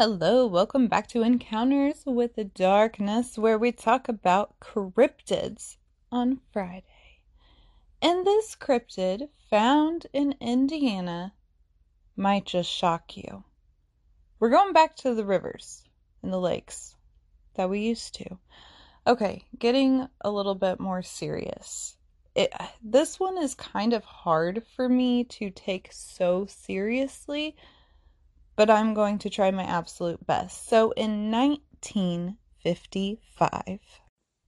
Hello, welcome back to Encounters with the Darkness, where we talk about cryptids on Friday. And this cryptid, found in Indiana, might just shock you. We're going back to the rivers and the lakes that we used to. Okay, getting a little bit more serious. It, this one is kind of hard for me to take so seriously but I'm going to try my absolute best. So in 1955,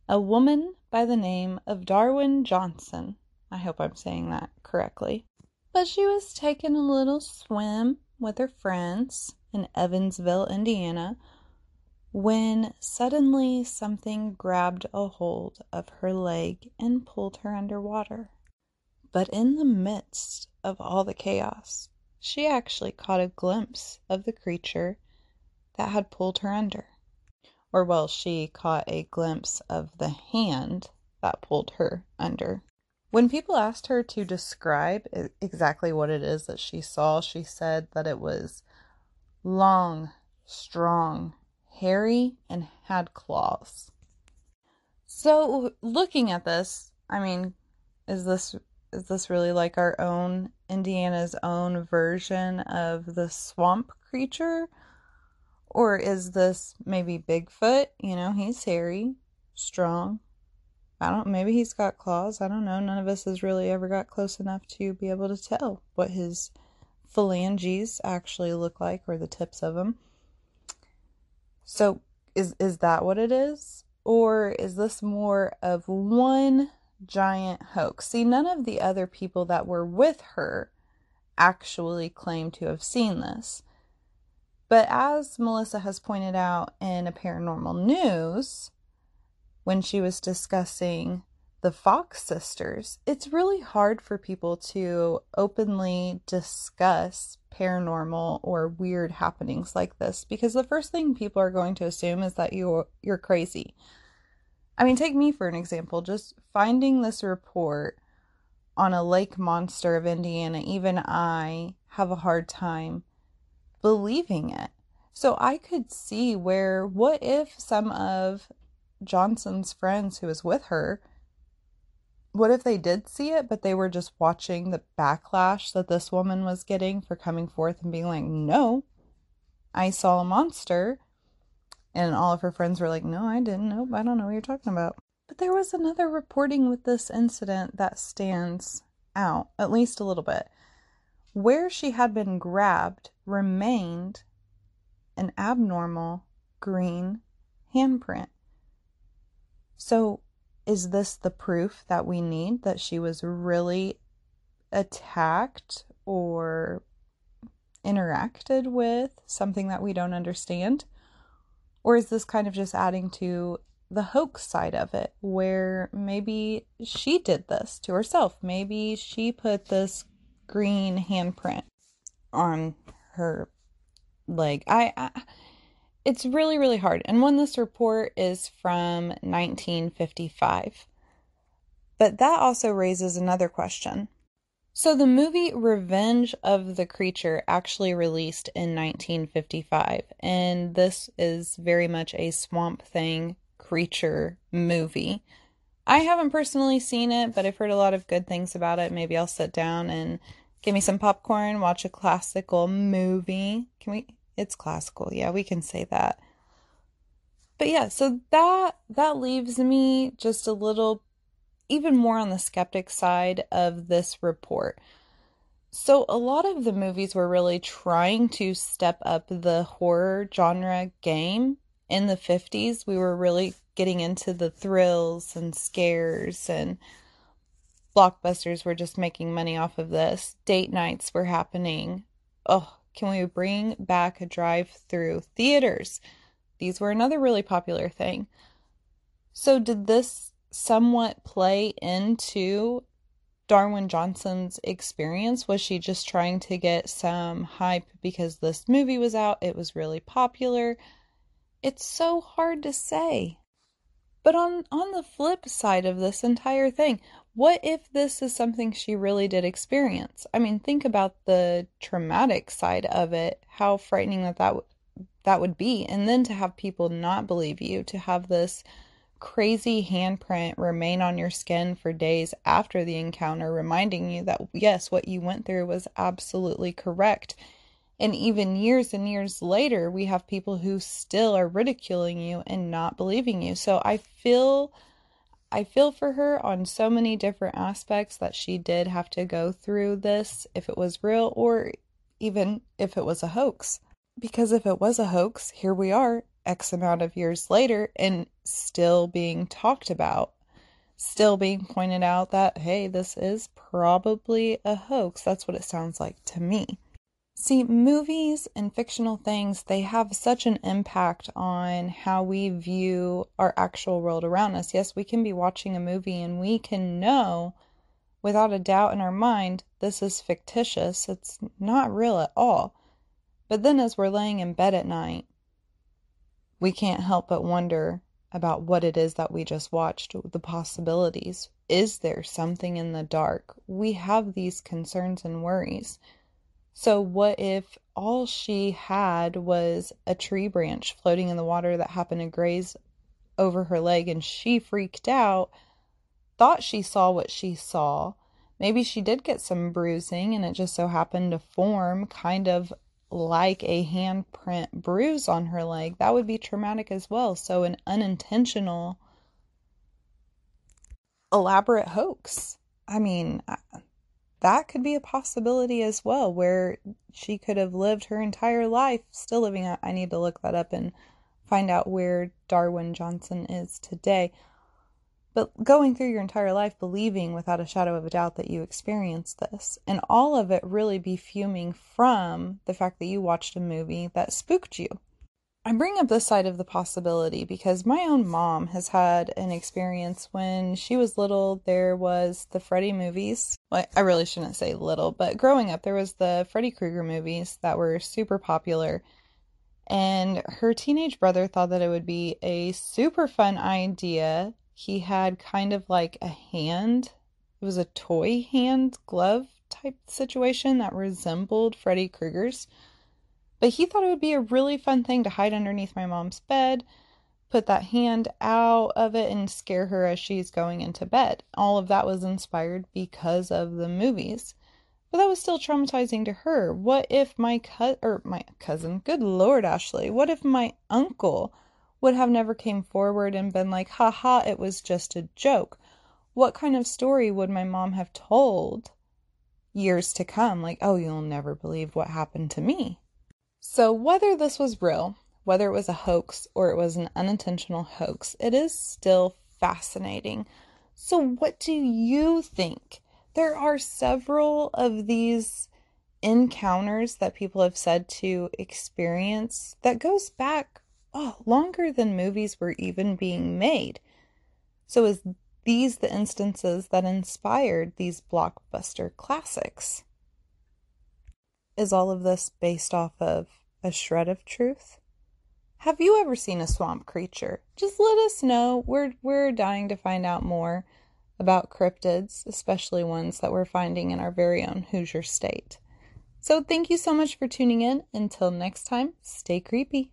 a woman by the name of Darwin Johnson, I hope I'm saying that correctly, but she was taking a little swim with her friends in Evansville, Indiana, when suddenly something grabbed a hold of her leg and pulled her underwater. But in the midst of all the chaos, she actually caught a glimpse of the creature that had pulled her under. Or, well, she caught a glimpse of the hand that pulled her under. When people asked her to describe exactly what it is that she saw, she said that it was long, strong, hairy, and had claws. So, looking at this, I mean, is this is this really like our own Indiana's own version of the swamp creature? Or is this maybe Bigfoot? You know, he's hairy, strong. I don't maybe he's got claws. I don't know. None of us has really ever got close enough to be able to tell what his phalanges actually look like or the tips of them. So is is that what it is? Or is this more of one giant hoax. See, none of the other people that were with her actually claim to have seen this. But as Melissa has pointed out in a paranormal news, when she was discussing the Fox sisters, it's really hard for people to openly discuss paranormal or weird happenings like this because the first thing people are going to assume is that you you're crazy. I mean, take me for an example. Just finding this report on a lake monster of Indiana, even I have a hard time believing it. So I could see where, what if some of Johnson's friends who was with her, what if they did see it, but they were just watching the backlash that this woman was getting for coming forth and being like, no, I saw a monster and all of her friends were like, No, I didn't. Nope, I don't know what you're talking about. But there was another reporting with this incident that stands out, at least a little bit. Where she had been grabbed remained an abnormal green handprint. So, is this the proof that we need that she was really attacked or interacted with something that we don't understand? Or is this kind of just adding to the hoax side of it, where maybe she did this to herself? Maybe she put this green handprint on her leg. I, I it's really really hard. And when this report is from 1955. But that also raises another question. So the movie Revenge of the Creature actually released in 1955 and this is very much a swamp thing creature movie. I haven't personally seen it, but I've heard a lot of good things about it. Maybe I'll sit down and give me some popcorn, watch a classical movie. Can we it's classical. Yeah, we can say that. But yeah, so that that leaves me just a little even more on the skeptic side of this report. So, a lot of the movies were really trying to step up the horror genre game. In the 50s, we were really getting into the thrills and scares, and blockbusters were just making money off of this. Date nights were happening. Oh, can we bring back a drive through theaters? These were another really popular thing. So, did this somewhat play into Darwin Johnson's experience? Was she just trying to get some hype because this movie was out? It was really popular. It's so hard to say. But on on the flip side of this entire thing, what if this is something she really did experience? I mean, think about the traumatic side of it. How frightening that that that would be. And then to have people not believe you, to have this crazy handprint remain on your skin for days after the encounter, reminding you that yes, what you went through was absolutely correct. And even years and years later, we have people who still are ridiculing you and not believing you. So I feel I feel for her on so many different aspects that she did have to go through this if it was real or even if it was a hoax. Because if it was a hoax, here we are, X amount of years later, and still being talked about, still being pointed out that, hey, this is probably a hoax. That's what it sounds like to me. See, movies and fictional things, they have such an impact on how we view our actual world around us. Yes, we can be watching a movie and we can know without a doubt in our mind this is fictitious. It's not real at all. But then as we're laying in bed at night, we can't help but wonder about what it is that we just watched, the possibilities. Is there something in the dark? We have these concerns and worries. So, what if all she had was a tree branch floating in the water that happened to graze over her leg and she freaked out, thought she saw what she saw? Maybe she did get some bruising and it just so happened to form kind of like a handprint bruise on her leg. That would be traumatic as well. So, an unintentional, elaborate hoax. I mean, that could be a possibility as well, where she could have lived her entire life still living. I need to look that up and find out where Darwin Johnson is today. But going through your entire life believing without a shadow of a doubt that you experienced this, and all of it really be fuming from the fact that you watched a movie that spooked you. I bring up this side of the possibility because my own mom has had an experience when she was little. There was the Freddy movies. Well, I really shouldn't say little, but growing up, there was the Freddy Krueger movies that were super popular. And her teenage brother thought that it would be a super fun idea. He had kind of like a hand, it was a toy hand glove type situation that resembled Freddy Krueger's. But he thought it would be a really fun thing to hide underneath my mom's bed, put that hand out of it, and scare her as she's going into bed. All of that was inspired because of the movies. But that was still traumatizing to her. What if my cut or my cousin, good lord, Ashley, what if my uncle would have never came forward and been like, "Ha ha, it was just a joke." What kind of story would my mom have told years to come? Like, "Oh, you'll never believe what happened to me." So, whether this was real, whether it was a hoax or it was an unintentional hoax, it is still fascinating. So, what do you think? There are several of these encounters that people have said to experience that goes back oh, longer than movies were even being made. So, is these the instances that inspired these blockbuster classics? Is all of this based off of a shred of truth? Have you ever seen a swamp creature? Just let us know. We're we're dying to find out more about cryptids, especially ones that we're finding in our very own Hoosier state. So thank you so much for tuning in. Until next time, stay creepy.